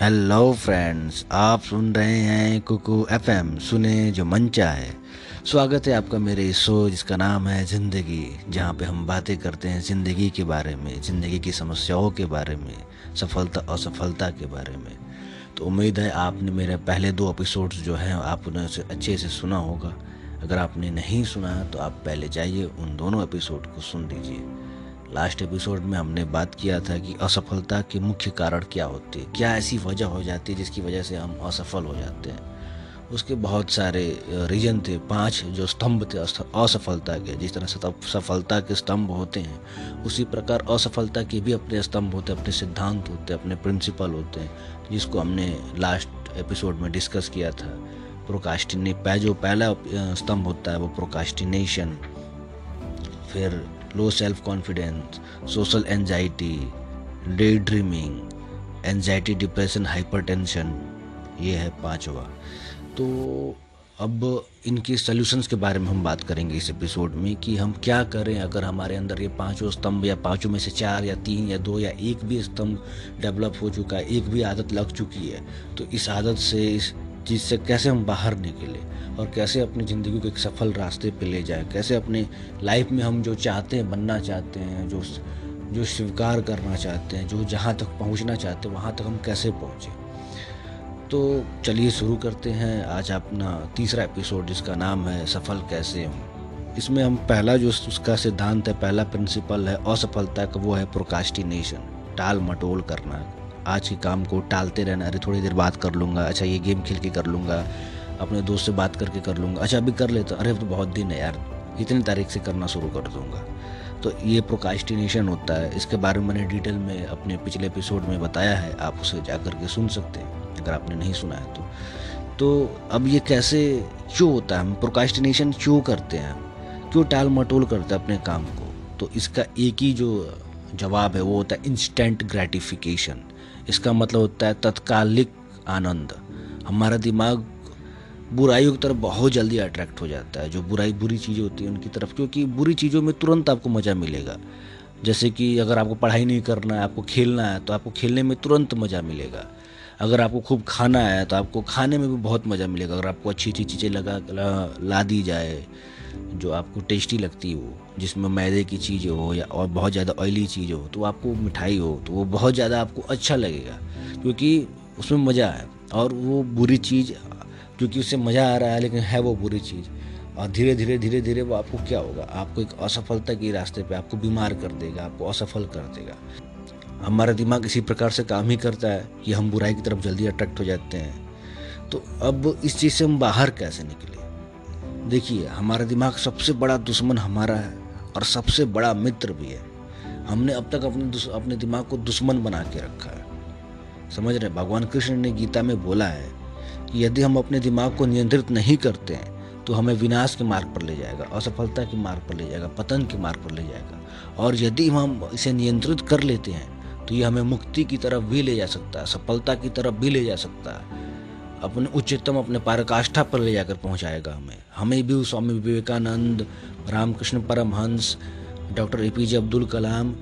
Hello friends आप सुन रहे हैं कुकू एफएम सुने जो मन चाहे। स्वागत है आपका मेरे इस शो जिसका नाम है ज़िंदगी, जहाँ पे हम बातें करते हैं ज़िंदगी के बारे में, ज़िंदगी की समस्याओं के बारे में, सफलता, असफलता के बारे में। तो उम्मीद है आपने मेरे पहले दो एपिसोड्स जो हैं, आपने उसे अच्छे से सुना होगा। अगर आपने नहीं सुना तो आप पहले जाइए, उन दोनों एपिसोड को सुन लीजिए। लास्ट एपिसोड में हमने बात किया था कि असफलता के मुख्य कारण क्या होते हैं। क्या ऐसी वजह हो जाती है जिसकी वजह से हम असफल हो जाते हैं? उसके बहुत सारे रीजन थे। पाँच जो स्तंभ थे असफलता के, जिस तरह से सफलता के स्तंभ होते हैं, उसी प्रकार असफलता के भी अपने स्तंभ होते अपने सिद्धांत होते अपने प्रिंसिपल होते हैं, जिसको हमने लास्ट एपिसोड में डिस्कस किया था। प्रोकास्टिने जो पहला स्तंभ होता है वो प्रोकास्टिनेशन फिर low self confidence social anxiety daydreaming anxiety depression hypertension ये है पांचवा। तो अब इनके सॉल्यूशंस के बारे में हम बात करेंगे इस एपिसोड में कि हम क्या करें अगर हमारे अंदर ये पाँचों स्तंभ या पाँचों में से चार या तीन या दो या एक भी स्तंभ डेवलप हो चुका है, एक भी आदत लग चुकी है तो इस आदत से इस चीज़ से कैसे हम बाहर निकले और कैसे अपनी ज़िंदगी को एक सफल रास्ते पे ले जाए, कैसे अपने लाइफ में हम जो चाहते हैं, बनना चाहते हैं, जो जो स्वीकार करना चाहते हैं, जो जहाँ तक पहुँचना चाहते हैं, वहाँ तक हम कैसे पहुँचे। तो चलिए शुरू करते हैं। आज अपना तीसरा एपिसोड जिसका नाम है सफल कैसे हूँ। इसमें हम पहला जो उसका सिद्धांत है, पहला प्रिंसिपल है असफलता का, वो है प्रोकास्टिनेशन टाल मटोल करना। आज के काम को टालते रहना। अरे, थोड़ी देर बात कर लूँगा। अच्छा ये गेम खेल के कर लूँगा। अपने दोस्त से बात करके कर लूँगा। अच्छा अभी कर लेता। अरे तो बहुत दिन है यार। इतनी तारीख से करना शुरू कर दूँगा। तो ये प्रोकास्टिनेशन होता है। इसके बारे में मैंने डिटेल में अपने पिछले एपिसोड में बताया है। आप उसे जा कर के सुन सकते हैं। अगर आपने नहीं सुना है तो। तो अब ये कैसे, क्यों होता है? हम प्रोकास्टिनेशन क्यों करते हैं? क्यों टाल मटोल करते हैं अपने काम को? तो इसका एक ही जो जवाब है, वो होता है इंस्टेंट ग्रेटिफिकेशन इसका मतलब होता है तत्कालिक आनंद। हमारा दिमाग बुराइयों की तरफ़ बहुत जल्दी अट्रैक्ट हो जाता है। जो बुराई बुरी चीज़ें होती हैं उनकी तरफ़ क्योंकि बुरी चीज़ों में तुरंत आपको मज़ा मिलेगा। जैसे कि अगर आपको पढ़ाई नहीं करना है आपको खेलना है तो आपको खेलने में तुरंत मज़ा मिलेगा। अगर आपको खूब खाना है तो आपको खाने में भी बहुत मज़ा मिलेगा। अगर आपको अच्छी अच्छी चीज़ें लगा ला, ला दी जाए जो आपको टेस्टी लगती हो जिसमें मैदे की चीज़ हो या और बहुत ज़्यादा ऑयली चीज़ हो तो आपको मिठाई हो तो वो बहुत ज़्यादा आपको अच्छा लगेगा, क्योंकि उसमें मज़ा है। और वो बुरी चीज़, क्योंकि उससे मज़ा आ रहा है, लेकिन है वो बुरी चीज़। और धीरे धीरे धीरे धीरे वो आपको क्या होगा? आपको एक असफलता के रास्ते पे आपको बीमार कर देगा, आपको असफल कर देगा। हमारा दिमाग इसी प्रकार से काम ही करता है कि हम बुराई की तरफ़ जल्दी अट्रैक्ट हो जाते हैं। तो अब इस चीज़ से हम बाहर कैसे निकले? देखिए, हमारा दिमाग सबसे बड़ा दुश्मन हमारा है। और सबसे बड़ा मित्र भी है। हमने अब तक अपने अपने दिमाग को दुश्मन बना के रखा है। समझ रहे भगवान कृष्ण ने गीता में बोला है कि यदि हम अपने दिमाग को नियंत्रित नहीं करते हैं तो हमें विनाश के मार्ग पर ले जाएगा, असफलता के मार्ग पर ले जाएगा, पतन के मार्ग पर ले जाएगा। और यदि हम इसे नियंत्रित कर लेते हैं तो ये हमें मुक्ति की तरफ़ भी ले जा सकता है, सफलता की तरफ़ भी ले जा सकता है। अपने उच्चतम, अपने पारकाष्ठा पर ले जाकर पहुंचाएगा हमें। हमें भी Swami Vivekananda Ramakrishna Paramahansa, doctor A P J Abdul Kalam,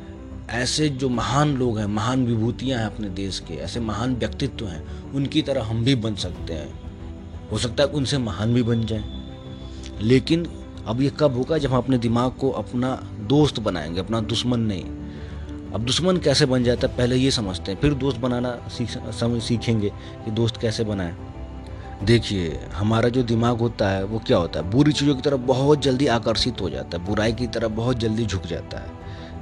ऐसे जो महान लोग हैं, महान विभूतियाँ हैं अपने देश के, ऐसे महान व्यक्तित्व हैं, उनकी तरह हम भी बन सकते हैं। हो सकता है उनसे महान भी बन जाएँ। लेकिन अब ये कब होगा जब हम अपने दिमाग को अपना दोस्त बनाएँगे, अपना दुश्मन नहीं। अब दुश्मन कैसे बन जाता है, पहले ये समझते हैं, फिर दोस्त बनाना सीख समझ सीखेंगे कि दोस्त कैसे बनाएँ। देखिए, हमारा जो दिमाग होता है, वो क्या होता है? बुरी चीज़ों की तरफ़ बहुत जल्दी आकर्षित हो जाता है, बुराई की तरफ़ बहुत जल्दी झुक जाता है,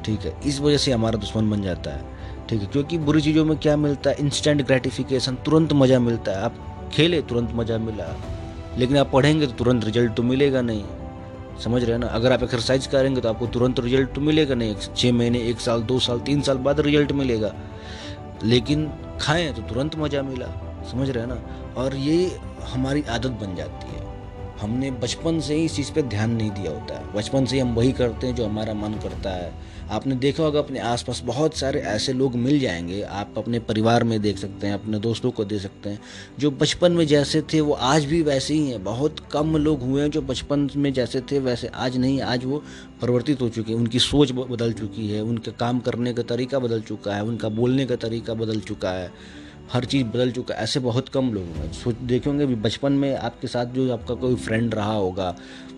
ठीक है? इस वजह से हमारा दुश्मन बन जाता है, ठीक है? क्योंकि बुरी चीज़ों में क्या मिलता है? इंस्टेंट ग्रेटिफिकेशन तुरंत मज़ा मिलता है। आप खेले, तुरंत मज़ा मिला, लेकिन आप पढ़ेंगे तो तुरंत रिज़ल्ट तो मिलेगा नहीं, समझ रहे हैं ना? अगर आप एक्सरसाइज करेंगे तो आपको तुरंत रिज़ल्ट तो मिलेगा नहीं। छः महीने, एक साल, दो साल, तीन साल बाद रिज़ल्ट मिलेगा, लेकिन खाएँ तो तुरंत मज़ा मिला। समझ रहे हैं ना? और ये हमारी आदत बन जाती है। हमने बचपन से ही इस चीज़ पे ध्यान नहीं दिया होता। है बचपन से ही हम वही करते हैं जो हमारा मन करता है। आपने देखा होगा अपने आसपास बहुत सारे ऐसे लोग मिल जाएँगे। आप अपने परिवार में देख सकते हैं, अपने दोस्तों को देख सकते हैं, जो बचपन में जैसे थे, वो आज भी वैसे ही हैं। बहुत कम लोग हुए हैं जो बचपन में जैसे थे, वैसे आज नहीं, आज वो परिवर्तित हो चुके हैं। उनकी सोच बदल चुकी है, उनके काम करने का तरीका बदल चुका है, उनका बोलने का तरीका बदल चुका है। हर चीज़ बदल चुका है, ऐसे बहुत कम लोग हैं। सोच देखेंगे भी बचपन में आपके साथ जो आपका कोई फ्रेंड रहा होगा,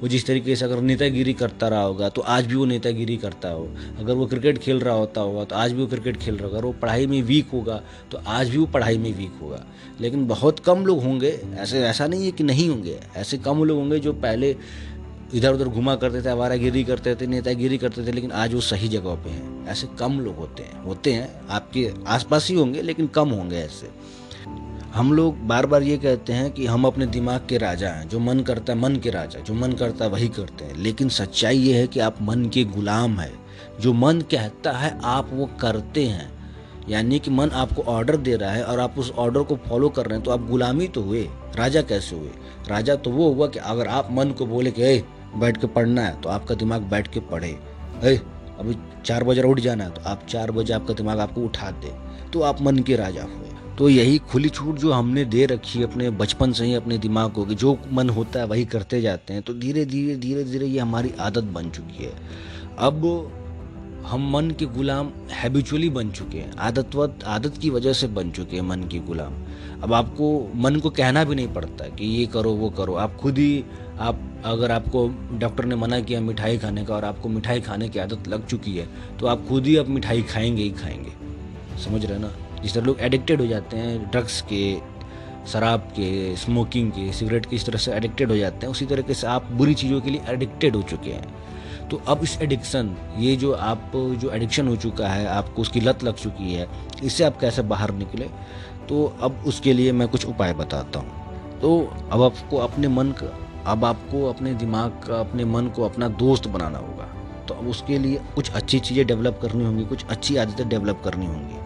वो जिस तरीके से अगर नेतागिरी करता रहा होगा तो आज भी वो नेतागिरी करता हो। अगर वो क्रिकेट खेल रहा होता होगा तो आज भी वो क्रिकेट खेल रहा होगा। अगर वो पढ़ाई में वीक होगा तो आज भी वो पढ़ाई में वीक होगा। लेकिन बहुत कम लोग होंगे, ऐसे, ऐसा नहीं है कि नहीं होंगे। ऐसे कम लोग होंगे जो पहले इधर उधर घुमा करते थे, आवारागिरी करते थे, नेतागिरी करते थे, लेकिन आज वो सही जगह पे हैं। ऐसे कम लोग होते हैं। होते हैं, आपके आसपास ही होंगे, लेकिन कम होंगे ऐसे। हम लोग बार बार ये कहते हैं कि हम अपने दिमाग के राजा हैं, जो मन करता है, मन के राजा, जो मन करता है, वही करते हैं। लेकिन सच्चाई ये है कि आप मन के गुलाम है। जो मन कहता है, आप वो करते हैं। यानी कि मन आपको ऑर्डर दे रहा है और आप उस ऑर्डर को फॉलो कर रहे हैं तो आप गुलामी तो हुए। राजा कैसे हुए? राजा तो वो हुआ कि अगर आप मन को बोले कि बैठ के पढ़ना है तो आपका दिमाग बैठ के पढ़े। है अभी चार बजे उठ जाना है तो आप चार बजे आपका दिमाग आपको उठा दे तो आप मन के राजा हुए। तो यही खुली छूट जो हमने दे रखी है अपने बचपन से ही अपने दिमाग को कि जो मन होता है वही करते जाते हैं तो धीरे धीरे धीरे धीरे ये हमारी आदत बन चुकी है। अब हम मन के गुलाम हैबिचुअली बन चुके हैं। आदतवत, आदत की वजह से बन चुके हैं मन के गुलाम। अब आपको, मन को कहना भी नहीं पड़ता कि ये करो, वो करो। आप खुद ही, आप, अगर आपको डॉक्टर ने मना किया मिठाई खाने का और आपको मिठाई खाने की आदत लग चुकी है तो आप खुद ही अब मिठाई खाएँगे ही खाएँगे। समझ रहे ना? जिस तरह लोग एडिक्टेड हो जाते हैं ड्रग्स के, शराब के स्मोकिंग के सिगरेट के इस तरह से एडिक्टेड हो जाते हैं। उसी तरीके से आप बुरी चीज़ों के लिए एडिक्टेड हो चुके हैं। तो अब इस एडिक्शन ये जो आप, जो एडिक्शन हो चुका है, आपको उसकी लत लग चुकी है, इससे आप कैसे बाहर निकले? तो अब उसके लिए मैं कुछ उपाय बताता हूँ। तो अब आपको अपने मन का, अब आपको अपने दिमाग का, अपने मन को अपना दोस्त बनाना होगा। तो अब उसके लिए कुछ अच्छी चीज़ें डेवलप करनी होंगी, कुछ अच्छी आदतें डेवलप करनी होंगी।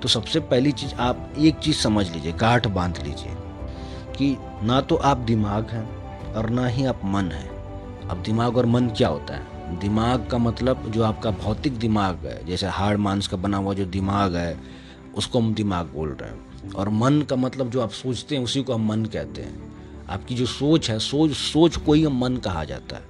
तो सबसे पहली चीज़, आप एक चीज़ समझ लीजिए, गांठ बाँध लीजिए, कि ना तो आप दिमाग हैं और ना ही आप मन हैं। अब दिमाग और मन क्या होता है? दिमाग का मतलब जो आपका भौतिक दिमाग है, जैसे हार्ड मांस का बना हुआ जो दिमाग है, उसको हम दिमाग बोल रहे हैं। और मन का मतलब जो आप सोचते हैं, उसी को हम मन कहते हैं। आपकी जो सोच है, सोच सोच को ही हम मन कहा जाता है।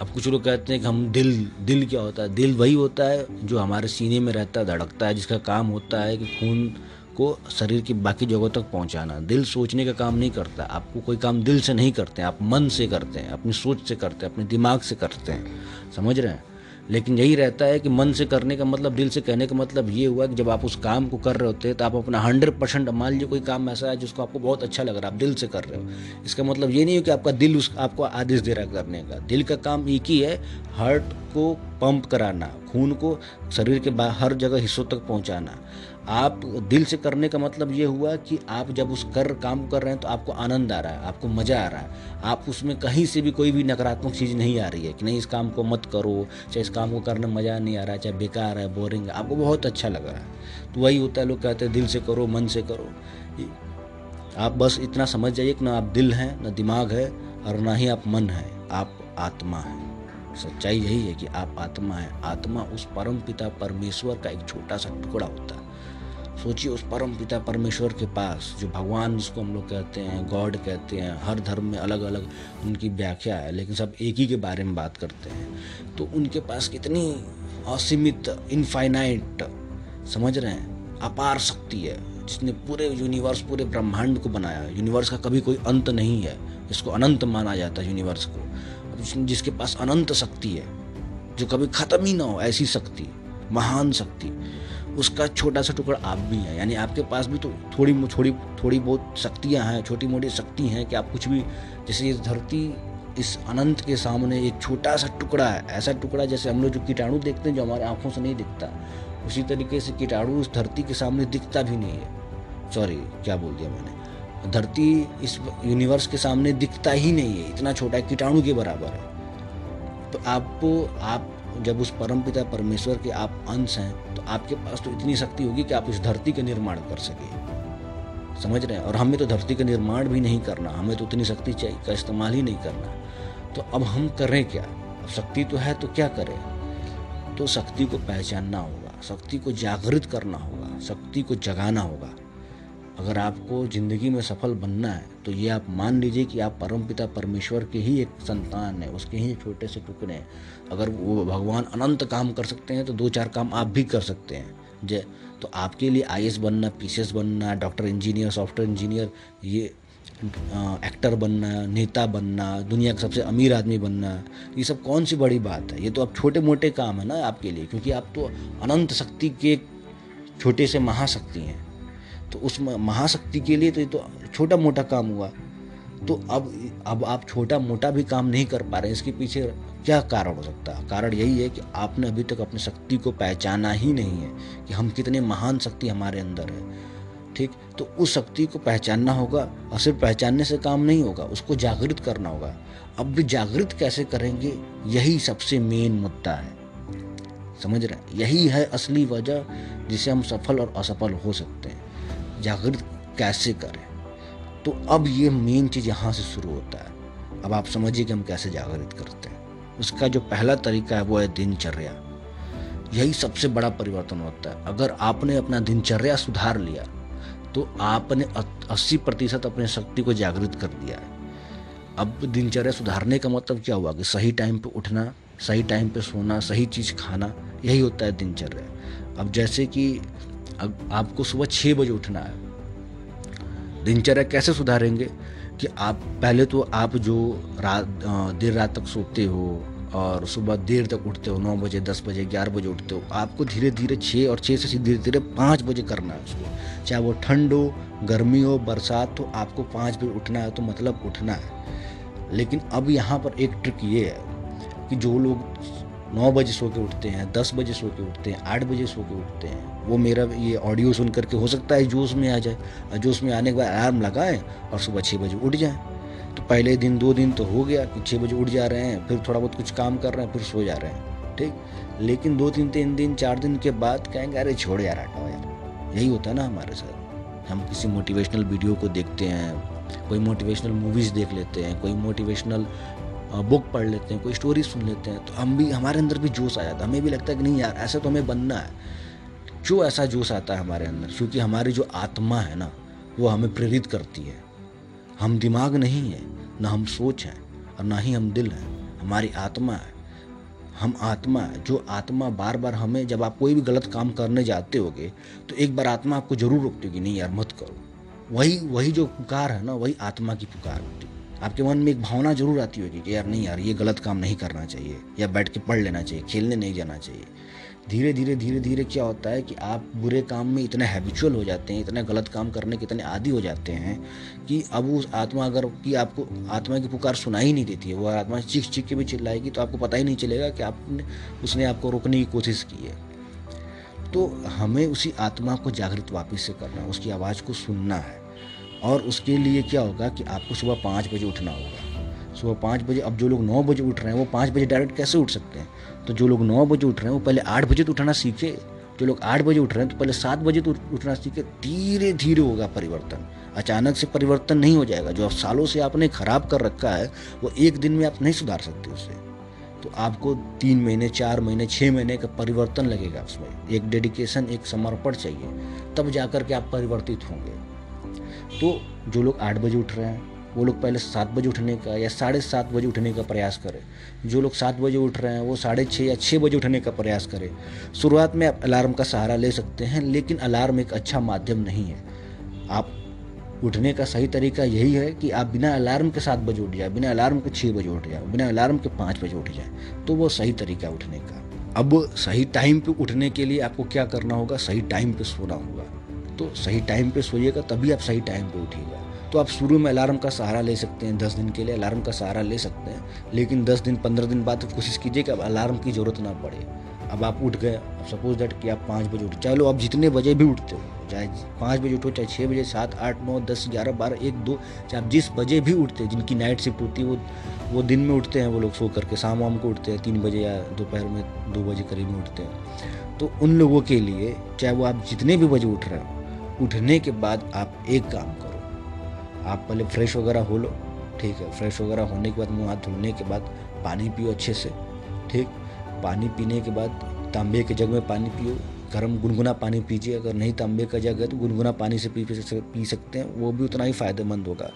अब कुछ लोग कहते हैं कि हम दिल दिल क्या होता है? दिल वही होता है जो हमारे सीने में रहता है, धड़कता है, जिसका काम होता है कि खून को शरीर की बाकी जगहों तक पहुंचाना। दिल सोचने का काम नहीं करता। आपको कोई काम दिल से नहीं करते आप मन से करते हैं, अपनी सोच से करते हैं, अपने दिमाग से करते हैं। समझ रहे हैं? लेकिन यही रहता है कि मन से करने का मतलब दिल से कहने का मतलब ये हुआ कि जब आप उस काम को कर रहे होते हैं तो आप अपना हंड्रेड परसेंट मान लीजिए कोई काम ऐसा है जिसको आपको बहुत अच्छा लग रहा है, आप दिल से कर रहे हो। इसका मतलब ये नहीं हो कि आपका दिल उस, आपको आदेश दे रहा है करने का। दिल का काम एक ही है हार्ट को पंप कराना, खून को शरीर के हर जगह हिस्सों तक पहुंचाना। आप दिल से करने का मतलब ये हुआ कि आप जब उस कर, काम कर रहे हैं तो आपको आनंद आ रहा है, आपको मज़ा आ रहा है। आप उसमें कहीं से भी कोई भी नकारात्मक चीज़ नहीं आ रही है कि नहीं, इस काम को मत करो, चाहे इस काम को करने में मज़ा नहीं आ रहा है चाहे बेकार है, बोरिंग है, आपको बहुत अच्छा लग रहा है। तो वही होता है, लोग कहते हैं, दिल से करो, मन से करो। आप बस इतना समझ जाइए कि ना आप दिल हैं, ना दिमाग है, और ना ही आप मन है, आप आत्मा हैं। सच्चाई यही है कि आप आत्मा हैं। आत्मा उस परम पिता परमेश्वर का एक छोटा सा टुकड़ा होता है। सोचिए उस परम पिता परमेश्वर के पास, जो भगवान जिसको हम लोग कहते हैं, गॉड कहते हैं, हर धर्म में अलग अलग उनकी व्याख्या है, लेकिन सब एक ही के बारे में बात करते हैं। तो उनके पास कितनी असीमित इनफाइनाइट समझ रहे हैं? अपार शक्ति है, जिसने पूरे यूनिवर्स पूरे ब्रह्मांड को बनाया यूनिवर्स का कभी कोई अंत नहीं है जिसको अनंत माना जाता है यूनिवर्स को। जिसके पास अनंत शक्ति है, जो कभी खत्म ही ना हो, ऐसी शक्ति, महान शक्ति। उसका छोटा सा टुकड़ा आप भी हैं। यानी आपके पास भी तो थोड़ी थोड़ी थोड़ी बहुत शक्तियाँ हैं छोटी मोटी शक्ति हैं कि आप कुछ भी, जैसे ये धरती इस अनंत के सामने एक छोटा सा टुकड़ा है, ऐसा टुकड़ा जैसे हम लोग जो कीटाणु देखते हैं जो हमारे आँखों से नहीं दिखता, उसी तरीके से कीटाणु उस धरती के सामने दिखता भी नहीं है। सॉरी क्या बोल दिया मैंने? धरती इस यूनिवर्स के सामने दिखता ही नहीं है, इतना छोटा कीटाणु के बराबर है। तो आपको, आप जब उस परम पिता परमेश्वर के आप अंश हैं तो आपके पास तो इतनी शक्ति होगी कि आप इस धरती का निर्माण कर सके। समझ रहे हैं? और हमें तो धरती का निर्माण भी नहीं करना, हमें तो उतनी शक्ति चाहिए का इस्तेमाल ही नहीं करना। तो अब हम करें क्या? अब शक्ति तो है तो क्या करें? तो शक्ति को पहचानना होगा, शक्ति को जागृत करना होगा, शक्ति को जगाना होगा। अगर आपको ज़िंदगी में सफल बनना है तो ये आप मान लीजिए कि आप परम पिता परमेश्वर के ही एक संतान है, उसके ही छोटे से टुकड़े हैं। अगर वो भगवान अनंत काम कर सकते हैं तो दो चार काम आप भी कर सकते हैं। जय तो आपके लिए आई बनना, पीसीएस बनना, डॉक्टर इंजीनियर, सॉफ्टवेयर इंजीनियर, ये एक्टर बनना, नेता बनना, दुनिया का सबसे अमीर आदमी बनना, ये सब कौन सी बड़ी बात है? ये तो अब छोटे मोटे काम है ना आपके लिए, क्योंकि आप तो अनंत शक्ति के छोटे से महाशक्ति हैं। तो उस महाशक्ति के लिए तो ये तो छोटा मोटा काम हुआ। तो अब अब आप छोटा मोटा भी काम नहीं कर पा रहे इसके पीछे क्या कारण हो सकता है? कारण यही है कि आपने अभी तक अपनी शक्ति को पहचाना ही नहीं है कि हम कितने महान शक्ति हमारे अंदर है। ठीक? तो उस शक्ति को पहचानना होगा और सिर्फ़ पहचानने से काम नहीं होगा, उसको जागृत करना होगा। अब भी जागृत कैसे करेंगे? यही सबसे मेन मुद्दा है। समझ रहे हैं? यही है असली वजह जिसे हम सफल और असफल हो सकते हैं। जागृत कैसे करें? तो अब ये मेन चीज़ यहाँ से शुरू होता है। अब आप समझिए कि हम कैसे जागृत करते हैं। उसका जो पहला तरीका है, वो है दिनचर्या। यही सबसे बड़ा परिवर्तन होता है। अगर आपने अपना दिनचर्या सुधार लिया तो आपने 80 प्रतिशत अपने शक्ति को जागृत कर दिया है। अब दिनचर्या सुधारने का मतलब क्या हुआ? कि सही टाइम पे उठना, सही टाइम पे सोना, सही चीज़ खाना, यही होता है दिनचर्या। अब जैसे कि अब आपको सुबह छः बजे उठना है। दिनचर्या कैसे सुधारेंगे कि आप, पहले तो आप जो रात देर रात तक सोते हो और सुबह देर तक उठते हो, नौ बजे, दस बजे, ग्यारह बजे उठते हो, आपको धीरे धीरे छः और छः से धीरे धीरे पाँच बजे करना है उसको। चाहे वो ठंड हो, गर्मी हो, बरसात हो, आपको पाँच बजे उठना है तो मतलब उठना है। लेकिन अब यहाँ पर एक ट्रिक ये है कि जो लोग नौ बजे सो के उठते हैं, दस बजे सो के उठते हैं, आठ बजे सो के उठते हैं। वो मेरा ये ऑडियो सुन करके हो सकता है जोश में आ जाए। और जोश में आने के बाद अलार्म लगाएँ और सुबह छः बजे उठ जाएँ। तो पहले दिन, दो दिन तो हो गया कि छः बजे उठ जा रहे हैं, फिर थोड़ा बहुत कुछ काम कर रहे हैं, फिर सो जा रहे हैं, ठीक? लेकिन दो तीन तीन दिन, चार दिन के बाद कहेंगे, अरे छोड़ यार हटाओ यार। यही होता है ना हमारे साथ। हम किसी मोटिवेशनल वीडियो को देखते हैं, कोई मोटिवेशनल मूवीज़ देख लेते हैं, कोई मोटिवेशनल बुक पढ़ लेते हैं, कोई स्टोरी सुन लेते हैं तो हम भी, हमारे अंदर भी जोश आ जाता है। हमें भी लगता है कि नहीं यार, ऐसे तो हमें बनना है। क्यों ऐसा जोश आता है हमारे अंदर? क्योंकि हमारी जो आत्मा है ना, वो हमें प्रेरित करती है। हम दिमाग नहीं है, ना हम सोच हैं, और ना ही हम दिल हैं। हमारी आत्मा है। हम आत्मा है। जो आत्मा बार बार हमें, जब आप कोई भी गलत काम करने जाते होगे तो एक बार आत्मा आपको ज़रूर रोकती होगी, नहीं यार, मत करो। वही वही जो पुकार है ना, वही आत्मा की पुकार होती है। आपके मन में एक भावना ज़रूर आती होगी कि यार नहीं यार, ये गलत काम नहीं करना चाहिए, या बैठ के पढ़ लेना चाहिए, खेलने नहीं जाना चाहिए। धीरे धीरे धीरे धीरे क्या होता है कि आप बुरे काम में इतने हैबिचुअल हो जाते हैं, इतने गलत काम करने के इतने आदि हो जाते हैं कि अब उस आत्मा अगर कि आपको आत्मा की पुकार सुनाई नहीं देती है, वो आत्मा चीख चीख के भी चिल्लाएगी तो आपको पता ही नहीं चलेगा कि आपने, उसने आपको रोकने की कोशिश की है। तो हमें उसी आत्मा को जागृत वापस से करना उसकी आवाज़ को सुनना है। और उसके लिए क्या होगा कि आपको सुबह पाँच बजे उठना होगा। सुबह पाँच बजे, अब जो लोग नौ बजे उठ रहे हैं, वो पाँच बजे डायरेक्ट कैसे उठ सकते हैं? तो जो लोग नौ बजे उठ रहे हैं, वो पहले आठ बजे तो उठना सीखे। जो लोग आठ बजे उठ रहे हैं तो पहले सात बजे तो उठना सीखे। धीरे धीरे होगा परिवर्तन। अचानक से परिवर्तन नहीं हो जाएगा। जो सालों से आपने खराब कर रखा है, वो एक दिन में आप नहीं सुधार सकते उससे। तो आपको तीन महीने, चार महीने छः महीने का परिवर्तन लगेगा उसमें। एक डेडिकेशन, एक समर्पण चाहिए। तब जाकर के आप परिवर्तित होंगे। तो जो लोग आठ बजे उठ रहे हैं, वो लोग पहले सात बजे उठने का या साढ़े सात बजे उठने का प्रयास करें। जो लोग सात बजे उठ रहे हैं, वो साढ़े छः या छः बजे उठने का प्रयास करें। शुरुआत में आप अलार्म का सहारा ले सकते हैं, लेकिन अलार्म एक अच्छा माध्यम नहीं है। आप उठने का सही तरीका यही है कि आप बिना अलार्म के सात बजे उठ जाए, बिना अलार्म के छः बजे उठ जाए, बिना अलार्म के पाँच बजे उठ जाए तो वो सही तरीका उठने का। अब सही टाइम पे उठने के लिए आपको क्या करना होगा? सही टाइम पे सोना होगा। तो सही टाइम पे सोइएगा, तभी आप सही टाइम पे उठिएगा। तो आप शुरू में अलार्म का सहारा ले सकते हैं, दस दिन के लिए अलार्म का सहारा ले सकते हैं, लेकिन दस दिन, पंद्रह दिन बाद कोशिश कीजिए कि अब अलार्म की ज़रूरत ना पड़े। अब आप उठ गए, अब सपोज़ दैट कि आप पाँच बजे उठ, चलो आप जितने बजे भी उठते हो, चाहे पाँच बजे उठो, चाहे छः बजे, सात, आठ, नौ, दस, ग्यारह, बारह, एक, दो, चाहे आप जिस बजे भी उठते हैं, जिनकी नाइट शिफ्ट होती है, वो वो दिन में उठते हैं, वो लोग सो करके शाम वाम को उठते हैं, तीन बजे या दोपहर में दो बजे करीब में उठते हैं। तो उन लोगों के लिए, चाहे वो आप जितने भी बजे उठ रहे हो उठने के बाद आप एक काम करो। आप पहले फ्रेश वगैरह हो लो, ठीक है? फ्रेश वगैरह होने के बाद मुँह हाथ धुलने के बाद पानी पियो अच्छे से, ठीक? पानी पीने के बाद तांबे के जग में पानी पियो। गर्म गुनगुना पानी पीजिए। अगर नहीं तांबे का जग है तो गुनगुना पानी से पी पी सकते हैं। वो भी उतना ही फ़ायदेमंद होगा,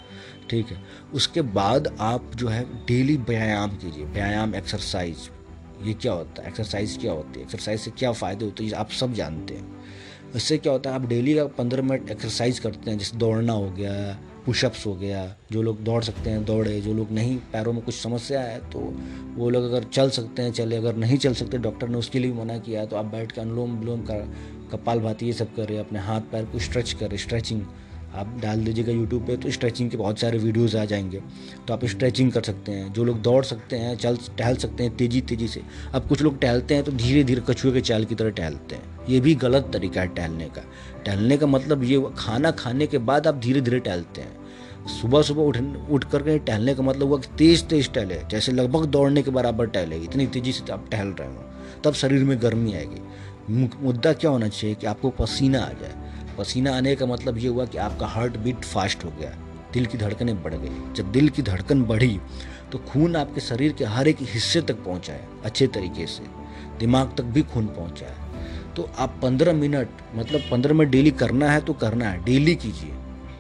ठीक है? उसके बाद आप जो है डेली व्यायाम कीजिए। व्यायाम एक्सरसाइज ये क्या होता है? एक्सरसाइज क्या होती है? एक्सरसाइज से क्या फ़ायदे होते हैं? आप सब जानते हैं। इससे क्या होता है, आप डेली का पंद्रह मिनट एक्सरसाइज करते हैं, जैसे दौड़ना हो गया पुशअप्स हो गया, जो लोग दौड़ सकते हैं, दौड़े, जो लोग नहीं, पैरों में कुछ समस्या है तो वो लोग अगर चल सकते हैं, चले, अगर नहीं चल सकते डॉक्टर ने उसके लिए भी मना किया है तो आप बैठ के अनुलोम विलोम कर कपाल भाती ये सब करें अपने हाथ पैर को स्ट्रेच करें स्ट्रेचिंग आप डाल दीजिएगा यूट्यूब पे तो स्ट्रेचिंग के बहुत सारे वीडियोस आ जाएँगे। तो आप स्ट्रेचिंग कर सकते हैं। जो लोग दौड़ सकते हैं, चल, टहल सकते हैं तेज़ी तेज़ी से। अब कुछ लोग टहलते हैं तो धीरे धीरे कछुए के चाल की तरह टहलते हैं। ये भी गलत तरीका है टहलने का। टहलने का मतलब ये खाना खाने के बाद आप धीरे धीरे टहलते हैं। सुबह सुबह उठ उठ करके टहलने का मतलब हुआ कि तेज़ तेज़ टहले। जैसे लगभग दौड़ने के बराबर टहले, इतनी तेज़ी से आप टहल रहे हो, तब शरीर में गर्मी आएगी। मुद्दा क्या होना चाहिए कि आपको पसीना आ जाए। पसीना आने का मतलब ये हुआ कि आपका हार्ट बीट फास्ट हो गया। दिल की धड़कनें बढ़ गई। जब दिल की धड़कन बढ़ी तो खून आपके शरीर के हर एक हिस्से तक पहुँचा है, अच्छे तरीके से। दिमाग तक भी खून पहुँचा है। तो आप पंद्रह मिनट मतलब पंद्रह मिनट डेली करना है तो करना है। डेली कीजिए।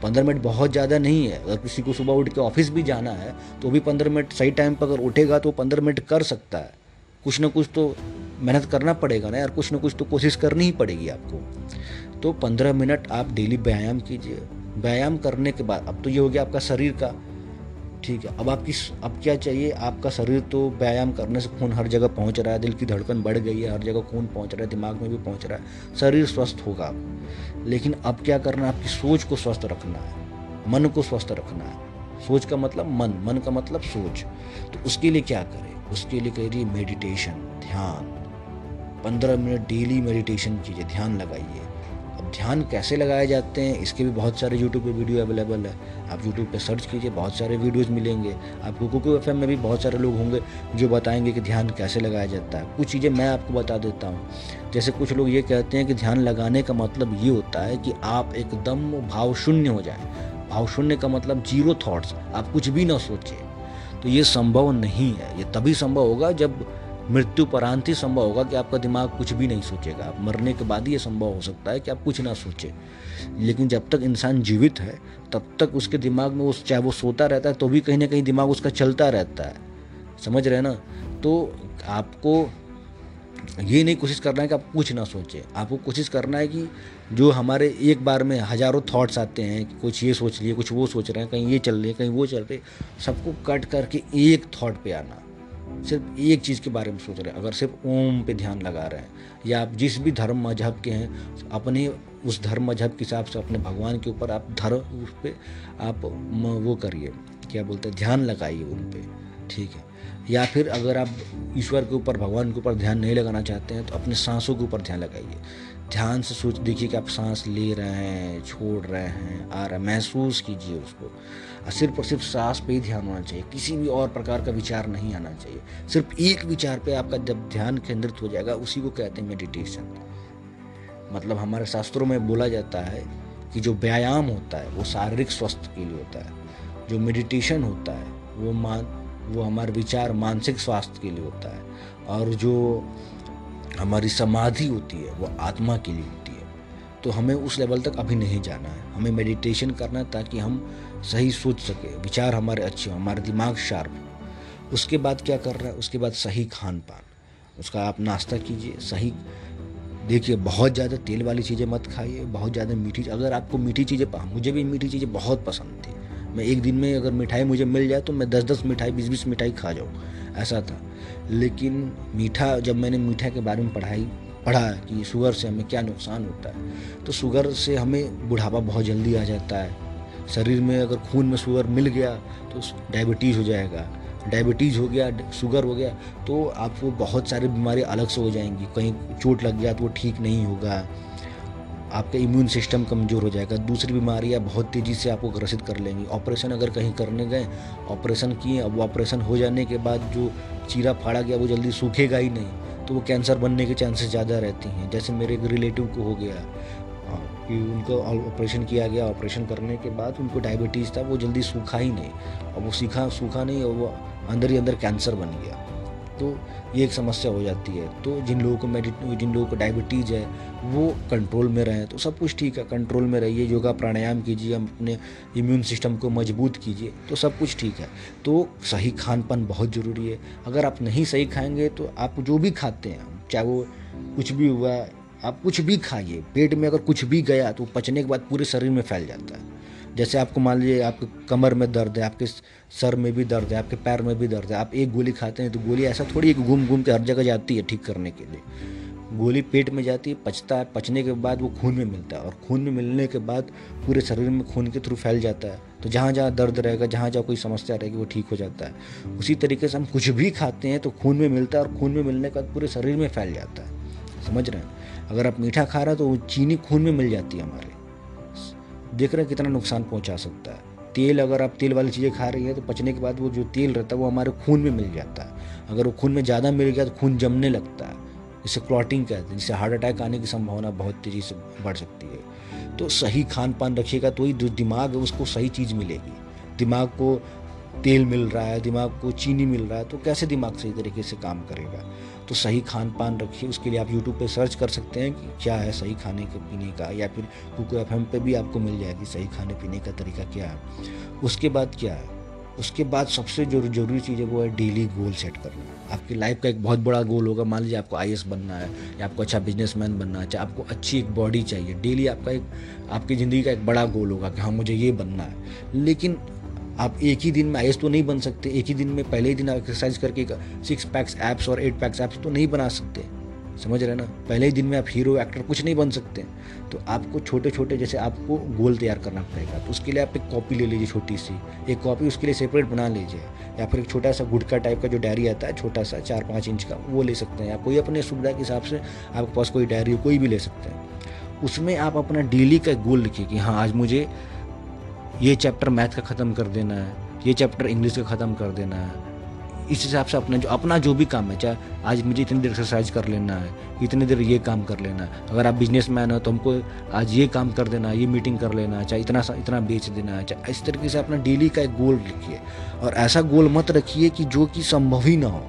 पंद्रह मिनट बहुत ज़्यादा नहीं है। अगर किसी को सुबह उठ के ऑफ़िस भी जाना है तो भी पंद्रह मिनट सही टाइम पर अगर उठेगा तो पंद्रह मिनट कर सकता है। कुछ ना कुछ तो मेहनत करना पड़ेगा ना यार। कुछ ना कुछ तो कोशिश करनी ही पड़ेगी आपको। तो पंद्रह मिनट आप डेली व्यायाम कीजिए। व्यायाम करने के बाद, अब तो ये हो गया आपका शरीर का। ठीक है, अब आपकी अब क्या चाहिए? आपका शरीर तो व्यायाम करने से खून हर जगह पहुँच रहा है, दिल की धड़कन बढ़ गई है, हर जगह खून पहुँच रहा है, दिमाग में भी पहुँच रहा है। शरीर स्वस्थ होगा आप लेकिन अब क्या करना है? आपकी सोच को स्वस्थ रखना है। मन को स्वस्थ रखना है। सोच का मतलब मन मन का मतलब सोच। तो उसके लिए क्या करें? उसके लिए करिए मेडिटेशन ध्यान। पंद्रह मिनट डेली मेडिटेशन कीजिए, ध्यान लगाइए। ध्यान कैसे लगाए जाते हैं, इसके भी बहुत सारे यूट्यूब पे वीडियो अवेलेबल है। आप यूट्यूब पे सर्च कीजिए, बहुत सारे वीडियोस मिलेंगे। आपको कुकू एफ़ में भी बहुत सारे लोग होंगे जो बताएँगे कि ध्यान कैसे लगाया जाता है। कुछ चीज़ें मैं आपको बता देता हूँ। जैसे कुछ लोग ये कहते हैं कि ध्यान लगाने का मतलब ये होता है कि आप एकदम भाव शून्य हो जाए। भाव शून्य का मतलब ज़ीरो थाट्स आप कुछ भी ना सोचें तो ये संभव नहीं है। ये तभी संभव होगा जब मृत्यु परांत ही संभव होगा कि आपका दिमाग कुछ भी नहीं सोचेगा। आप मरने के बाद ही ये संभव हो सकता है कि आप कुछ ना सोचें। लेकिन जब तक इंसान जीवित है, तब तक उसके दिमाग में उस, चाहे वो सोता रहता है तो भी कहीं ना कहीं दिमाग उसका चलता रहता है। समझ रहे ना? तो आपको ये नहीं कोशिश करना है कि आप कुछ ना सोचें। आपको कोशिश करना है कि जो हमारे एक बार में हज़ारों थॉट्स आते हैं कि कुछ ये सोच लिए, कुछ वो सोच रहे हैं, कहीं ये चल रही है, कहीं वो चल रही है, सबको कट करके एक थॉट पे आना। सिर्फ़ एक चीज़ के बारे में सोच रहे हैं। अगर सिर्फ़ ओम पे ध्यान लगा रहे हैं, या आप जिस भी धर्म मज़हब के हैं, अपने उस धर्म मज़हब के हिसाब से अपने भगवान के ऊपर आप धर्म उस पर आप वो करिए, क्या बोलते हैं, ध्यान लगाइए उन पर ठीक है? या फिर अगर आप ईश्वर के ऊपर, भगवान के ऊपर ध्यान नहीं लगाना चाहते हैं तो अपने सांसों के ऊपर ध्यान लगाइए। ध्यान से सोच, देखिए कि आप सांस ले रहे हैं, छोड़ रहे हैं, आ रहा है, महसूस कीजिए उसको। सिर्फ़ और सिर्फ़ सांस पे ही ध्यान होना चाहिए। किसी भी और प्रकार का विचार नहीं आना चाहिए। सिर्फ़ एक विचार पे आपका जब ध्यान केंद्रित हो जाएगा, उसी को कहते हैं मेडिटेशन मतलब हमारे शास्त्रों में बोला जाता है कि जो व्यायाम होता है, वो शारीरिक स्वास्थ्य के लिए होता है। जो मेडिटेशन होता है, वो मान, वो हमारे विचार मानसिक स्वास्थ्य के लिए होता है। और जो हमारी समाधि होती है, वो आत्मा के लिए होती है। तो हमें उस लेवल तक अभी नहीं जाना है। हमें मेडिटेशन करना है ताकि हम सही सोच सके, विचार हमारे अच्छे हों, हमारा दिमाग शार्प हो। उसके बाद क्या कर रहा है? उसके बाद सही खान पान। उसका आप नाश्ता कीजिए, सही देखिए, बहुत ज़्यादा तेल वाली चीज़ें मत खाइए, बहुत ज़्यादा मीठी अगर आपको मीठी चीज़ें मुझे भी मीठी चीज़ें बहुत पसंद थी। मैं एक दिन में अगर मिठाई मुझे मिल जाए तो मैं दस दस मिठाई बीस बीस मिठाई खा जाऊँ, ऐसा था। लेकिन मीठा, जब मैंने मीठा के बारे में पढ़ाई, पढ़ा कि शुगर से हमें क्या नुकसान होता है तो शुगर से हमें बुढ़ापा बहुत जल्दी आ जाता है। शरीर में अगर खून में शुगर मिल गया तो डायबिटीज़ हो जाएगा। डायबिटीज़ हो गया, शुगर हो गया तो आपको बहुत सारी बीमारी अलग से हो जाएँगी। कहीं चोट लग गया तो वो ठीक नहीं होगा। आपका इम्यून सिस्टम कमज़ोर हो जाएगा। दूसरी बीमारियाँ बहुत तेज़ी से आपको ग्रसित कर लेंगी। ऑपरेशन अगर कहीं करने गए ऑपरेशन किए, अब ऑपरेशन हो जाने के बाद जो चीरा फाड़ा गया, वो जल्दी सूखेगा ही नहीं तो वो कैंसर बनने के चांसेस ज़्यादा रहती हैं। जैसे मेरे एक रिलेटिव को हो गया कि उनको ऑपरेशन किया गया ऑपरेशन करने के बाद उनको डायबिटीज़ था, वो जल्दी सूखा ही नहीं। और वो सीखा, सूखा नहीं, और वो अंदर ही अंदर कैंसर बन गया। तो ये एक समस्या हो जाती है। तो जिन लोगों को मेडिट जिन लोगों को डायबिटीज़ है, वो कंट्रोल में रहें। तो सब कुछ ठीक है कंट्रोल में रहिए, योगा प्राणायाम कीजिए, अपने इम्यून सिस्टम को मज़बूत कीजिए तो सब कुछ ठीक है। तो सही खान पान बहुत ज़रूरी है। अगर आप नहीं सही खाएँगे तो आप जो भी खाते हैं, चाहे वो कुछ भी हुआ आप कुछ भी खाइए, पेट में अगर कुछ भी गया तो पचने के बाद पूरे शरीर में फैल जाता है। जैसे आपको मान लीजिए आपके कमर में दर्द है, आपके सर में भी दर्द है, आपके पैर में भी दर्द है, आप एक गोली खाते हैं तो गोली ऐसा थोड़ी एक घूम घूम के हर जगह जाती है ठीक करने के लिए। गोली पेट में जाती है, पचता है, पचने के बाद वो खून में मिलता है और खून में मिलने के बाद पूरे शरीर में खून के थ्रू फैल जाता है। तो जहाँ जहाँ दर्द रहेगा, जहाँ जहाँ कोई समस्या रहेगी वो ठीक हो जाता है। उसी तरीके से हम कुछ भी खाते हैं तो खून में मिलता है और खून में मिलने के बाद पूरे शरीर में फैल जाता है। समझ रहे हैं? अगर आप मीठा खा रहे हैं तो वो चीनी खून में मिल जाती है हमारे। देख रहे हैं कितना नुकसान पहुँचा सकता है। तेल अगर आप तेल वाली चीज़ें खा रही है तो पचने के बाद वो जो तेल रहता है वो हमारे खून में मिल जाता है। अगर वो खून में ज़्यादा मिल गया तो खून जमने लगता है। इसे क्लॉटिंग कहते हैं जिससे हार्ट अटैक आने की संभावना बहुत तेज़ी से बढ़ सकती है। तो सही खान पान रखिएगा तो ही जो दिमाग है उसको सही चीज़ मिलेगी। दिमाग को तेल मिल रहा है, दिमाग को चीनी मिल रहा है तो कैसे दिमाग सही तरीके से काम करेगा? तो सही खान पान रखिए, उसके लिए आप यूट्यूब पे सर्च कर सकते हैं कि क्या है सही खाने के पीने का, या फिर कुको एफ़ पे भी आपको मिल जाएगी सही खाने पीने का तरीका क्या है। उसके बाद क्या है? उसके बाद सबसे जो ज़रूरी चीज़ है वो है डेली गोल सेट करना। आपकी लाइफ का एक बहुत बड़ा गोल होगा, मान लीजिए आपको आई बनना है, या आपको अच्छा बिजनेसमैन बनना है, चाहे आपको अच्छी एक बॉडी चाहिए डेली आपका एक, आपकी ज़िंदगी का एक बड़ा गोल होगा कि हाँ मुझे ये बनना है। लेकिन आप एक ही दिन में आई तो नहीं बन सकते, एक ही दिन में पहले ही दिन एक्सरसाइज करके सिक्स पैक्स एप्स और एट पैक्स एप्स तो नहीं बना सकते। समझ रहे ना? पहले ही दिन में आप हीरो एक्टर कुछ नहीं बन सकते। तो आपको छोटे छोटे जैसे आपको गोल तैयार करना पड़ेगा तो उसके लिए आप एक कॉपी ले लीजिए छोटी सी। एक कॉपी उसके लिए सेपरेट बना लीजिए, या फिर एक छोटा सा गुटका टाइप का जो डायरी आता है छोटा सा चार पाँच इंच का, वो ले सकते हैं। या कोई अपने सुविधा के हिसाब से आपके पास कोई डायरी कोई भी ले सकते हैं। उसमें आप अपना डेली का गोल लिखिए कि हाँ आज मुझे ये चैप्टर मैथ का ख़त्म कर देना है, ये चैप्टर इंग्लिश का ख़त्म कर देना है। इस हिसाब से अपना जो अपना जो भी काम है, चाहे आज मुझे इतनी देर एक्सरसाइज कर लेना है, इतनी देर ये काम कर लेना है। अगर आप बिज़नेस मैन हो तो हमको आज ये काम कर देना है, ये मीटिंग कर लेना है, चाहे इतना इतना बेच देना है, चाहे इस तरीके से अपना डेली का एक गोल रखिए। और ऐसा गोल मत रखिए कि जो कि संभव ही ना हो,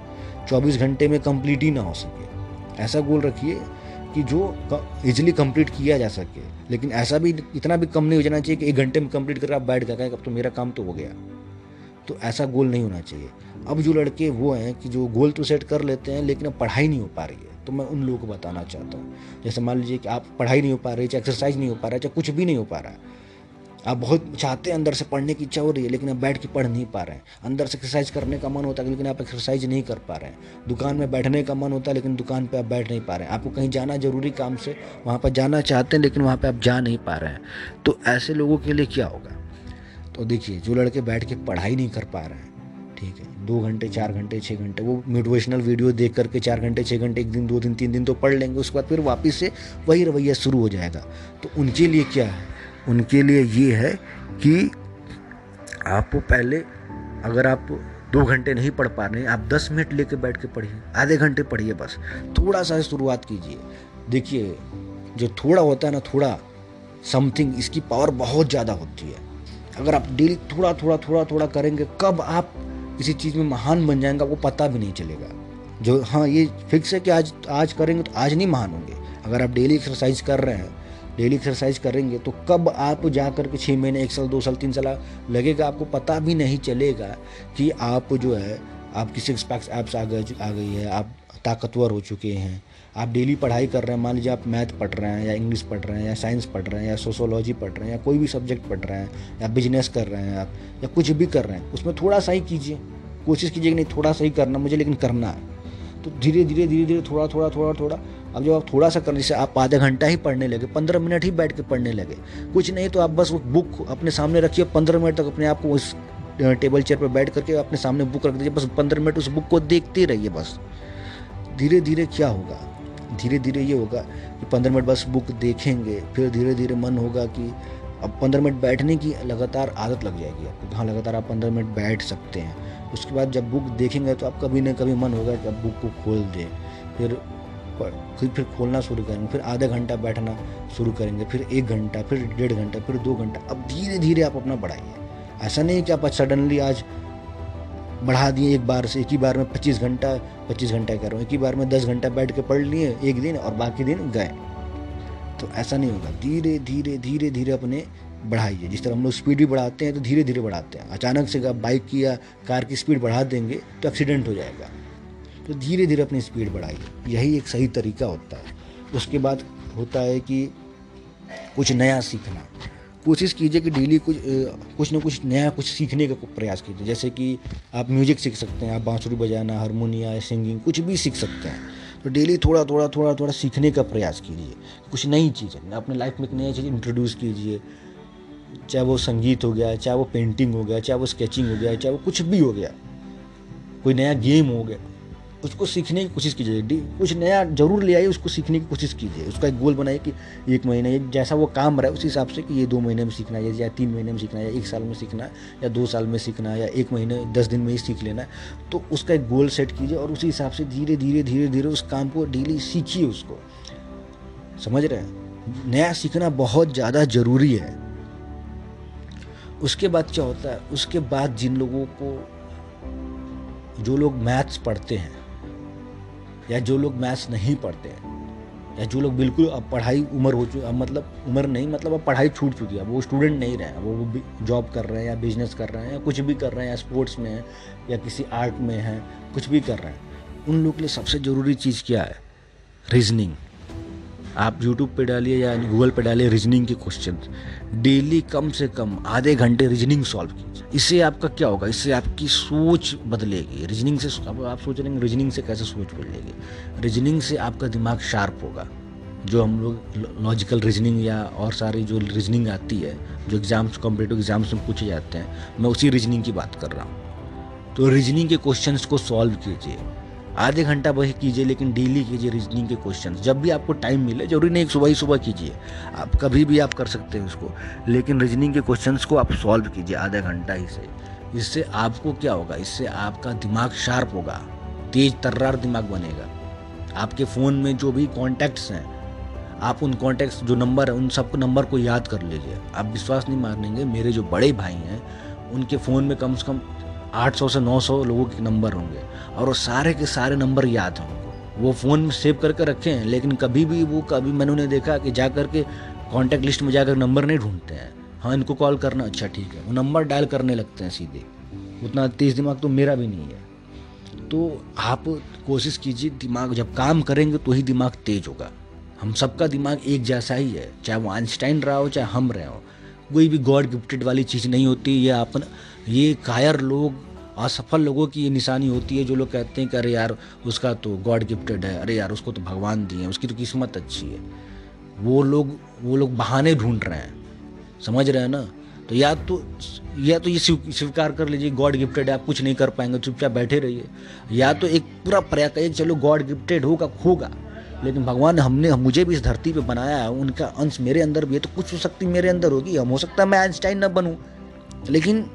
चौबीस घंटे में कंप्लीट ही ना हो सके। ऐसा गोल रखिए कि जो इजिली कंप्लीट किया जा सके। लेकिन ऐसा भी इतना भी कम नहीं हो जाना चाहिए कि एक घंटे में कंप्लीट करके आप बैठ गए अब तो मेरा काम तो हो गया। तो ऐसा गोल नहीं होना चाहिए। अब जो लड़के वो हैं कि जो गोल तो सेट कर लेते हैं, लेकिन अब पढ़ाई नहीं हो पा रही है। तो मैं उन लोगों को बताना चाहता हूँ। जैसे मान लीजिए कि आप पढ़ाई नहीं हो पा रही, चाहे एक्सरसाइज नहीं हो पा रहा है चाहे कुछ भी नहीं हो पा रहा है आप बहुत चाहते हैं अंदर से पढ़ने की इच्छा हो रही है, लेकिन आप बैठ के पढ़ नहीं पा रहे हैं। अंदर से एक्सरसाइज करने का मन होता है, लेकिन आप एक्सरसाइज नहीं कर पा रहे हैं। दुकान में बैठने का मन होता है, लेकिन दुकान पर आप बैठ नहीं पा रहे हैं। आपको कहीं जाना ज़रूरी काम से, वहाँ पर जाना चाहते हैं, लेकिन वहाँ पर आप जा नहीं पा रहे हैं। तो ऐसे लोगों के लिए क्या होगा? तो देखिए, जो लड़के बैठ के पढ़ाई नहीं कर पा रहे हैं, ठीक है, दो घंटे, चार घंटे छः घंटे, वो मोटिवेशनल वीडियो देख करके चार घंटे छः घंटे, एक दिन, दो दिन, तीन दिन तो पढ़ लेंगे, उसके बाद फिर वापस से वही रवैया शुरू हो जाएगा। तो उनके लिए क्या है? उनके लिए ये है कि आपको पहले, अगर आप दो घंटे नहीं पढ़ पा रहे आप दस मिनट लेके बैठ के पढ़िए, आधे घंटे पढ़िए बस। थोड़ा सा शुरुआत कीजिए। देखिए, जो थोड़ा होता है ना, थोड़ा समथिंग इसकी पावर बहुत ज़्यादा होती है। अगर आप डेली थोड़ा थोड़ा थोड़ा थोड़ा करेंगे, कब आप किसी चीज़ में महान बन जाएँगे, आपको पता भी नहीं चलेगा। जो हाँ ये फिक्स है कि आज आज करेंगे तो आज नहीं महान होंगे। अगर आप डेली एक्सरसाइज कर रहे हैं डेली एक्सरसाइज करेंगे तो कब आप जा कर के छः महीने, एक साल, दो साल, तीन साल लगेगा? आपको पता भी नहीं चलेगा कि आप जो है आपकी सिक्स पैक्स एप्स आ गए, आ गई है, आप ताकतवर हो चुके हैं। आप डेली पढ़ाई कर रहे हैं, मान लीजिए आप मैथ पढ़ रहे हैं, या इंग्लिश पढ़ रहे हैं, या साइंस पढ़ रहे हैं, या सोशोलॉजी पढ़ रहे हैं, या कोई भी सब्जेक्ट पढ़ रहे हैं, या बिज़नेस कर रहे हैं आप, या कुछ भी कर रहे हैं, उसमें थोड़ा सा ही कीजिए। कोशिश कीजिए कि नहीं, थोड़ा सा ही करना मुझे, लेकिन करना है। तो धीरे धीरे धीरे धीरे थोड़ा थोड़ा थोड़ा थोड़ा अब जब आप थोड़ा सा करने से आप आधा घंटा ही पढ़ने लगे, पंद्रह मिनट ही बैठ के पढ़ने लगे, कुछ नहीं तो आप बस वो बुक अपने सामने रखिए, पंद्रह मिनट तक अपने आप को उस टेबल चेयर पर बैठ करके अपने सामने बुक रख दीजिए, बस पंद्रह मिनट उस बुक को देखते रहिए बस। धीरे धीरे क्या होगा? धीरे धीरे ये होगा कि पंद्रह मिनट बस बुक देखेंगे, फिर धीरे धीरे मन होगा कि अब पंद्रह मिनट बैठने की लगातार आदत लग जाएगी आपको हाँ लगातार आप पंद्रह मिनट बैठ सकते हैं। उसके बाद जब बुक देखेंगे तो आप कभी ना कभी मन होगा कि अब बुक को खोल दें। फिर फिर फिर खोलना शुरू करेंगे, फिर आधा घंटा बैठना शुरू करेंगे, फिर एक घंटा, फिर डेढ़ घंटा, फिर दो घंटा। अब धीरे धीरे आप अपना बढ़ाइए। ऐसा नहीं कि आप सडनली आज बढ़ा दिए, एक बार से, एक ही बार में पच्चीस घंटा पच्चीस घंटा कर एक ही बार में दस घंटा बैठ के पढ़ लिए, एक दिन और बाकी दिन गए। तो ऐसा नहीं होगा। धीरे धीरे धीरे धीरे अपने बढ़ाइए। जिस तरह हम लोग स्पीड भी बढ़ाते हैं तो धीरे धीरे बढ़ाते हैं। अचानक से आप बाइक की या कार की स्पीड बढ़ा देंगे तो एक्सीडेंट हो जाएगा। तो धीरे धीरे अपनी स्पीड बढ़ाइए यही एक सही तरीका होता है। उसके बाद होता है कि कुछ नया सीखना। कोशिश कीजिए कि डेली कुछ कुछ ना कुछ नया कुछ सीखने का प्रयास कीजिए। जैसे कि आप म्यूज़िक सीख सकते हैं, आप बांसुरी बजाना, हारमोनिया, सिंगिंग, कुछ भी सीख सकते हैं। तो डेली थोड़ा थोड़ा थोड़ा थोड़ा सीखने का प्रयास कीजिए। कुछ नई चीज़ें, अपने लाइफ में एक नई चीज़ इंट्रोड्यूस कीजिए। चाहे वो संगीत हो गया, चाहे वो पेंटिंग हो गया, चाहे वो स्केचिंग हो गया, चाहे वो कुछ भी हो गया। कोई नया गेम हो गया। उसको सीखने की कोशिश कीजिए। कुछ नया ज़रूर ले आइए, उसको सीखने की कोशिश कीजिए। उसका एक गोल बनाइए कि एक महीने जैसा वो काम रहा है, उस हिसाब से कि ये दो महीने में सीखना है, या तीन महीने में सीखना है, या एक साल में सीखना है, या दो साल में सीखना है, या एक महीने, दस दिन में ही सीख लेना है। तो उसका एक गोल सेट कीजिए और उसी हिसाब से धीरे धीरे धीरे धीरे उस काम को डेली सीखिए उसको। समझ रहे हैं? नया सीखना बहुत ज़्यादा ज़रूरी है। उसके बाद क्या होता है? उसके बाद जिन लोगों को, जो लोग मैथ्स पढ़ते हैं या जो लोग मैथ्स नहीं पढ़ते हैं, या जो लोग बिल्कुल अब पढ़ाई उम्र हो चुकी अब मतलब उम्र नहीं मतलब अब पढ़ाई छूट चुकी है, अब वो स्टूडेंट नहीं रहे वो वो जॉब कर रहे हैं या बिज़नेस कर रहे हैं या कुछ भी कर रहे हैं या स्पोर्ट्स में हैं या किसी आर्ट में हैं, कुछ भी कर रहे हैं, उन लोग के लिए सबसे ज़रूरी चीज़ क्या है? रीजनिंग आप यूट्यूब पे डालिए या गूगल पे डालिए रीजनिंग के क्वेश्चन डेली कम से कम आधे घंटे रीजनिंग सॉल्व कीजिए। इससे आपका क्या होगा? इससे आपकी सोच बदलेगी। रीजनिंग से अब आप सोच रहे हैं रीजनिंग से कैसे सोच बदलेगी? रीजनिंग से आपका दिमाग शार्प होगा। जो हम लोग लॉजिकल रीजनिंग या और सारी जो रीजनिंग आती है, जो एग्ज़ाम्स कॉम्पिटेटिव एग्ज़ाम्स में पूछे जाते हैं, मैं उसी रीजनिंग की बात कर रहा हूँ। तो रीजनिंग के क्वेश्चंस को सॉल्व कीजिए। आधे घंटा वही कीजिए, लेकिन डेली कीजिए रीजनिंग के क्वेश्चन जब भी आपको टाइम मिले, ज़रूरी नहीं सुबह ही सुबह कीजिए। आप कभी भी आप कर सकते हैं उसको, लेकिन रीजनिंग के क्वेश्चन को आप सॉल्व कीजिए आधा घंटा ही से। इससे आपको क्या होगा? इससे आपका दिमाग शार्प होगा। तेज तर्रार दिमाग बनेगा। आपके फ़ोन में जो भी कॉन्टैक्ट्स हैं, आप उन कॉन्टैक्ट्स जो नंबर है, उन सब नंबर को याद कर लीजिए। आप विश्वास नहीं मानेंगे, मेरे जो बड़े भाई हैं, उनके फ़ोन में कम से कम 800 से 900 लोगों के नंबर होंगे। और वो सारे के सारे नंबर याद हैं उनको। वो फ़ोन में सेव करके रखे हैं, लेकिन कभी भी वो, कभी मैंने उन्हें देखा कि जा कर के कॉन्टैक्ट लिस्ट में जाकर नंबर नहीं ढूंढते हैं। हाँ इनको कॉल करना अच्छा ठीक है। वो नंबर डायल करने लगते हैं सीधे। उतना तेज़ दिमाग तो मेरा भी नहीं है। तो आप कोशिश कीजिए, दिमाग जब काम करेंगे तो ही दिमाग तेज होगा। हम सबका दिमाग एक जैसा ही है। चाहे वो आइंस्टाइन रहा हो, चाहे हम रहे हो। कोई भी गॉड गिफ्टेड वाली चीज़ नहीं होती। ये अपन ये कायर लोग असफल लोगों की ये निशानी होती है, जो लोग कहते हैं कि, अरे यार, उसका तो गॉड गिफ्टेड है, अरे यार, उसको तो भगवान दिए उसकी तो किस्मत अच्छी है। वो लोग वो लोग बहाने ढूंढ रहे हैं। समझ रहे हैं ना? तो या तो या तो ये स्वीकार कर लीजिए, गॉड गिफ्टेड है, आप कुछ नहीं कर पाएँगे, चुपचाप बैठे रहिए। या तो एक पूरा प्रयास करिए चलो गॉड गिफ्टेड होगा होगा। लेकिन भगवान हमने, मुझे भी इस धरती पे बनाया है, उनका अंश मेरे अंदर भी है तो कुछ हो सकती मेरे अंदर होगी। हम, हो सकता है मैं आइंस्टाइन न बनूं। लेकिन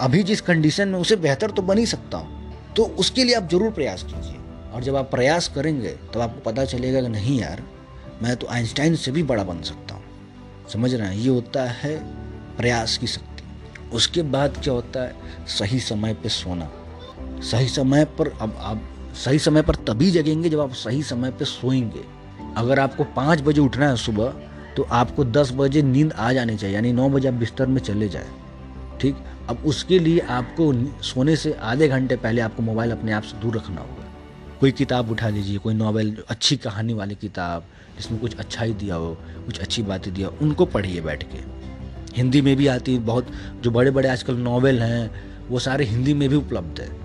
अभी जिस कंडीशन में उसे बेहतर तो बन ही सकता हूँ। तो उसके लिए आप ज़रूर प्रयास कीजिए। और जब आप प्रयास करेंगे तो आपको पता चलेगा कि नहीं यार, मैं तो आइंस्टाइन से भी बड़ा बन सकता हूँ। समझ रहे हैं? ये होता है प्रयास की शक्ति। उसके बाद क्या होता है? सही समय पर सोना। सही समय पर अब आप सही समय पर तभी जगेंगे जब आप सही समय पर सोएँगे। अगर आपको पाँच बजे उठना है सुबह तो आपको दस बजे नींद आ जानी चाहिए, यानी नौ बजे आप बिस्तर में चले जाए। ठीक? अब उसके लिए आपको सोने से आधे घंटे पहले आपको मोबाइल अपने आप से दूर रखना होगा। कोई किताब उठा लीजिए, कोई नॉवेल, अच्छी कहानी वाली किताब, जिसमें कुछ अच्छा ही दिया हो, कुछ अच्छी बातें दिया हो, उनको पढ़िए बैठ के। हिंदी में भी आती बहुत, जो बड़े बड़े आजकल नॉवेल हैं, वो सारे हिंदी में भी उपलब्ध है।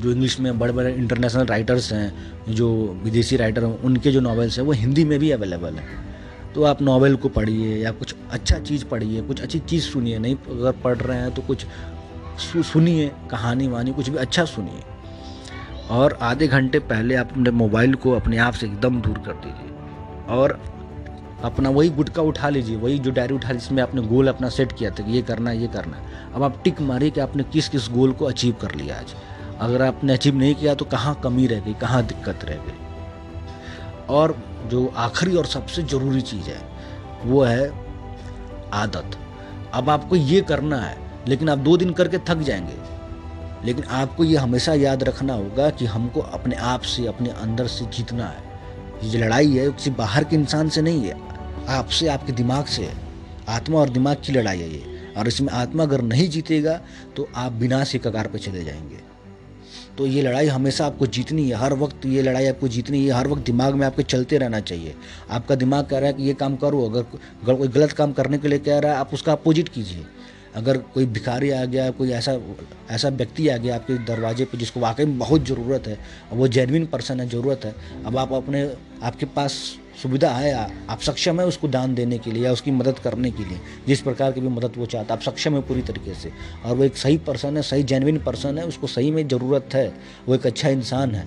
जो इंग्लिश में बड़े बड़े इंटरनेशनल राइटर्स हैं, जो विदेशी राइटर हैं, उनके जो नॉवेल्स हैं, वो हिंदी में भी अवेलेबल हैं। तो आप नॉवेल को पढ़िए या कुछ अच्छा चीज़ पढ़िए, कुछ अच्छी चीज़ सुनिए। नहीं, अगर पढ़ रहे हैं तो कुछ सुनिए कहानी वानी, कुछ भी अच्छा सुनिए। और आधे घंटे पहले आप अपने मोबाइल को अपने आप से एकदम दूर कर दीजिए। और अपना वही गुटका उठा लीजिए, वही जो डायरी उठा लीजिए जिसमें आपने गोल अपना सेट किया था कि ये करना है, ये करना है। अब आप टिक मारिए कि आपने किस किस गोल को अचीव कर लिया आज। अगर आपने अचीव नहीं किया तो कहाँ कमी रह गई, कहाँ दिक्कत रह गई? और जो आखिरी और सबसे ज़रूरी चीज़ है, वो है आदत। अब आपको ये करना है, लेकिन आप दो दिन करके थक जाएँगे। लेकिन आपको ये हमेशा याद रखना होगा कि हमको अपने आप से, अपने अंदर से जीतना है। ये जो लड़ाई है, किसी बाहर के इंसान से नहीं है, आपसे, आपके दिमाग से है। आत्मा और दिमाग की लड़ाई है ये। और इसमें आत्मा अगर नहीं जीतेगा तो आप बिना से कगार पर चले जाएँगे। तो ये लड़ाई हमेशा आपको जीतनी है। हर वक्त ये लड़ाई आपको जीतनी है। हर वक्त दिमाग में आपके चलते रहना चाहिए। आपका दिमाग कह रहा है कि ये काम करो। अगर कोई गलत काम करने के लिए कह रहा है, आप उसका अपोजिट कीजिए। अगर कोई भिखारी आ गया, कोई ऐसा ऐसा व्यक्ति आ गया आपके दरवाजे पे जिसको वाकई में बहुत ज़रूरत है वो जेनविन पर्सन है, ज़रूरत है, अब आप अपने, आपके पास सुविधा है, आप सक्षम है उसको दान देने के लिए या उसकी मदद करने के लिए, जिस प्रकार की भी मदद वो चाहता है, आप सक्षम है पूरी तरीके से, और वो एक सही पर्सन है, सही जेनविन पर्सन है, उसको सही में ज़रूरत है, वो एक अच्छा इंसान है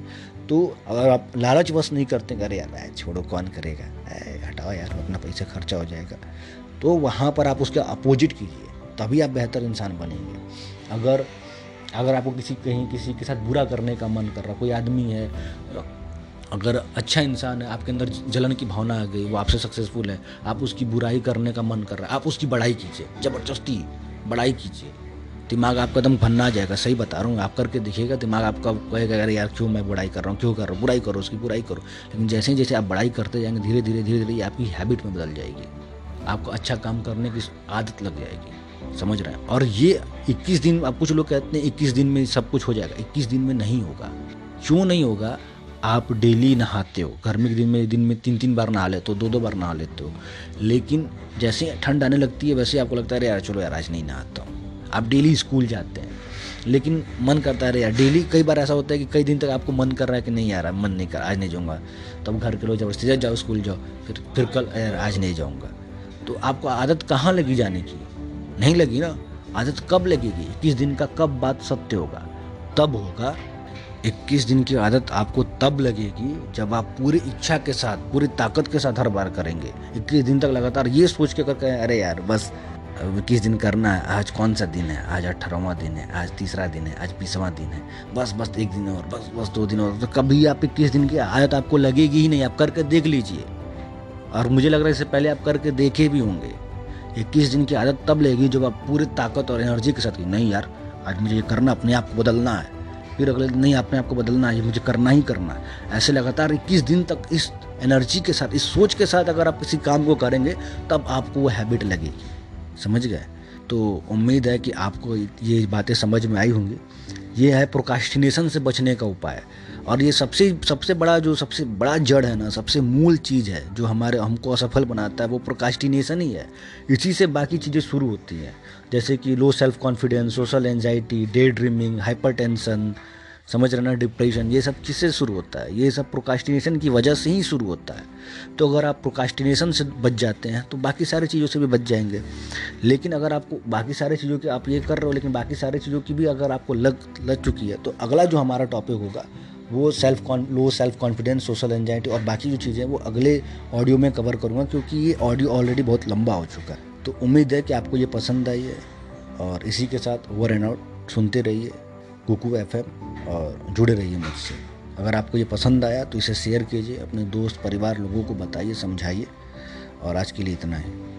तो अगर आप लालच बस नहीं करते, अरे यार छोड़ो, कौन करेगा हटाओ यार, अपना पैसा खर्चा हो जाएगा तो वहाँ पर आप उसके अपोजिट कीजिए। तभी आप बेहतर इंसान बनेंगे। अगर अगर आपको किसी, कहीं किसी के साथ बुरा करने का मन कर रहा, कोई आदमी है, अगर अच्छा इंसान है, आपके अंदर जलन की भावना आ गई, वो आपसे सक्सेसफुल है, आप उसकी बुराई करने का मन कर रहा है, आप उसकी बढ़ाई कीजिए, ज़बरदस्ती बढ़ाई कीजिए। दिमाग आपका एकदम भन्ना जाएगा, सही बता रहा हूँ, आप करके देखिएगा, दिमाग आपका कहेगा, अरे यार, क्यों मैं बुराई कर रहा हूँ, क्यों कर रहा हूँ, बुराई करो, उसकी बुराई करो। लेकिन जैसे ही जैसे आप बड़ाई करते जाएँगे धीरे धीरे धीरे धीरे आपकी हैबिट में बदल जाएगी। आपको अच्छा काम करने की आदत लग जाएगी। समझ रहे हैं। और ये 21 दिन आप कुछ लोग कहते हैं 21 दिन में सब कुछ हो जाएगा। 21 दिन में नहीं होगा। क्यों नहीं होगा? आप डेली नहाते हो। गर्मी के दिन में दिन में तीन तीन बार नहा लेते हो दो दो बार नहा लेते हो। लेकिन जैसे ठंड आने लगती है, वैसे आपको लगता है यार, चलो यार, आज नहीं नहाता हूँ। आप डेली स्कूल जाते हैं। लेकिन मन करता है यार, डेली कई बार ऐसा होता है कि कई दिन तक आपको मन कर रहा है कि नहीं यार मन नहीं कर आज नहीं जाऊँगा। तब घर के लोग ज़बरदस्ती, जाओ स्कूल जाओ। फिर फिर कल यार, आज नहीं जाऊँगा। तो आपको आदत कहाँ लगी जाने की? नहीं लगी ना? आदत कब लगेगी? इक्कीस दिन का कब बात सत्य होगा? तब होगा। इक्कीस दिन की आदत आपको तब लगेगी जब आप पूरी इच्छा के साथ, पूरी ताकत के साथ हर बार करेंगे। इक्कीस दिन तक लगातार ये सोच के करके अरे यार, बस इक्कीस दिन करना है, आज कौन सा दिन है? आज अठारहवा दिन है, आज तीसरा दिन है, आज बीसवा दिन है। बस बस, एक दिन और, बस बस दो दिन और। तो कभी आप इक्कीस दिन की आदत आपको लगेगी ही नहीं, आप करके देख लीजिए। और मुझे लग रहा है इससे पहले आप करके देखे भी होंगे। इक्कीस दिन की आदत तब लेगी जब आप पूरी ताकत और एनर्जी के साथ नहीं यार, आज मुझे ये करना, अपने आप को बदलना है। फिर अगले दिन, नहीं, अपने आप को बदलना है, ये मुझे करना ही करना है। ऐसे लगातार इक्कीस दिन तक इस एनर्जी के साथ, इस सोच के साथ अगर आप किसी काम को करेंगे, तब आपको वो हैबिट लगेगी। समझ गए? तो उम्मीद है कि आपको ये बातें समझ में आई होंगी। ये है प्रोकास्टिनेशन से बचने का उपाय। और ये सबसे सबसे बड़ा जो, सबसे बड़ा जड़ है ना, सबसे मूल चीज़ है जो हमारे, हमको असफल बनाता है, वो प्रोकास्टिनेशन ही है। इसी से बाकी चीज़ें शुरू होती हैं। जैसे कि low self confidence social anxiety daydreaming hypertension समझ रहे ना डिप्रेशन ये सब किससे शुरू होता है? ये सब प्रोकास्टिनेशन की वजह से ही शुरू होता है। तो अगर आप प्रोकास्टिनेशन से बच जाते हैं तो बाकी सारी चीज़ों से भी बच जाएँगे। लेकिन अगर आपको बाकी सारी चीज़ों की आप ये कर रहे हो, लेकिन बाकी सारी चीज़ों की भी अगर आपको लग लग चुकी है तो अगला जो हमारा टॉपिक होगा, वो self low self confidence social anxiety और बाकी जो चीज़ें वो अगले ऑडियो में कवर करूँगा, क्योंकि ये ऑडियो ऑलरेडी बहुत लंबा हो चुका है। तो उम्मीद है कि आपको ये पसंद आई है। और इसी के साथ ओवर एंड आउट सुनते रहिए, कुकू एफ़ और जुड़े रहिए मुझसे। अगर आपको ये पसंद आया तो इसे शेयर कीजिए, अपने दोस्त, परिवार, लोगों को बताइए, समझाइए। और आज के लिए इतना है।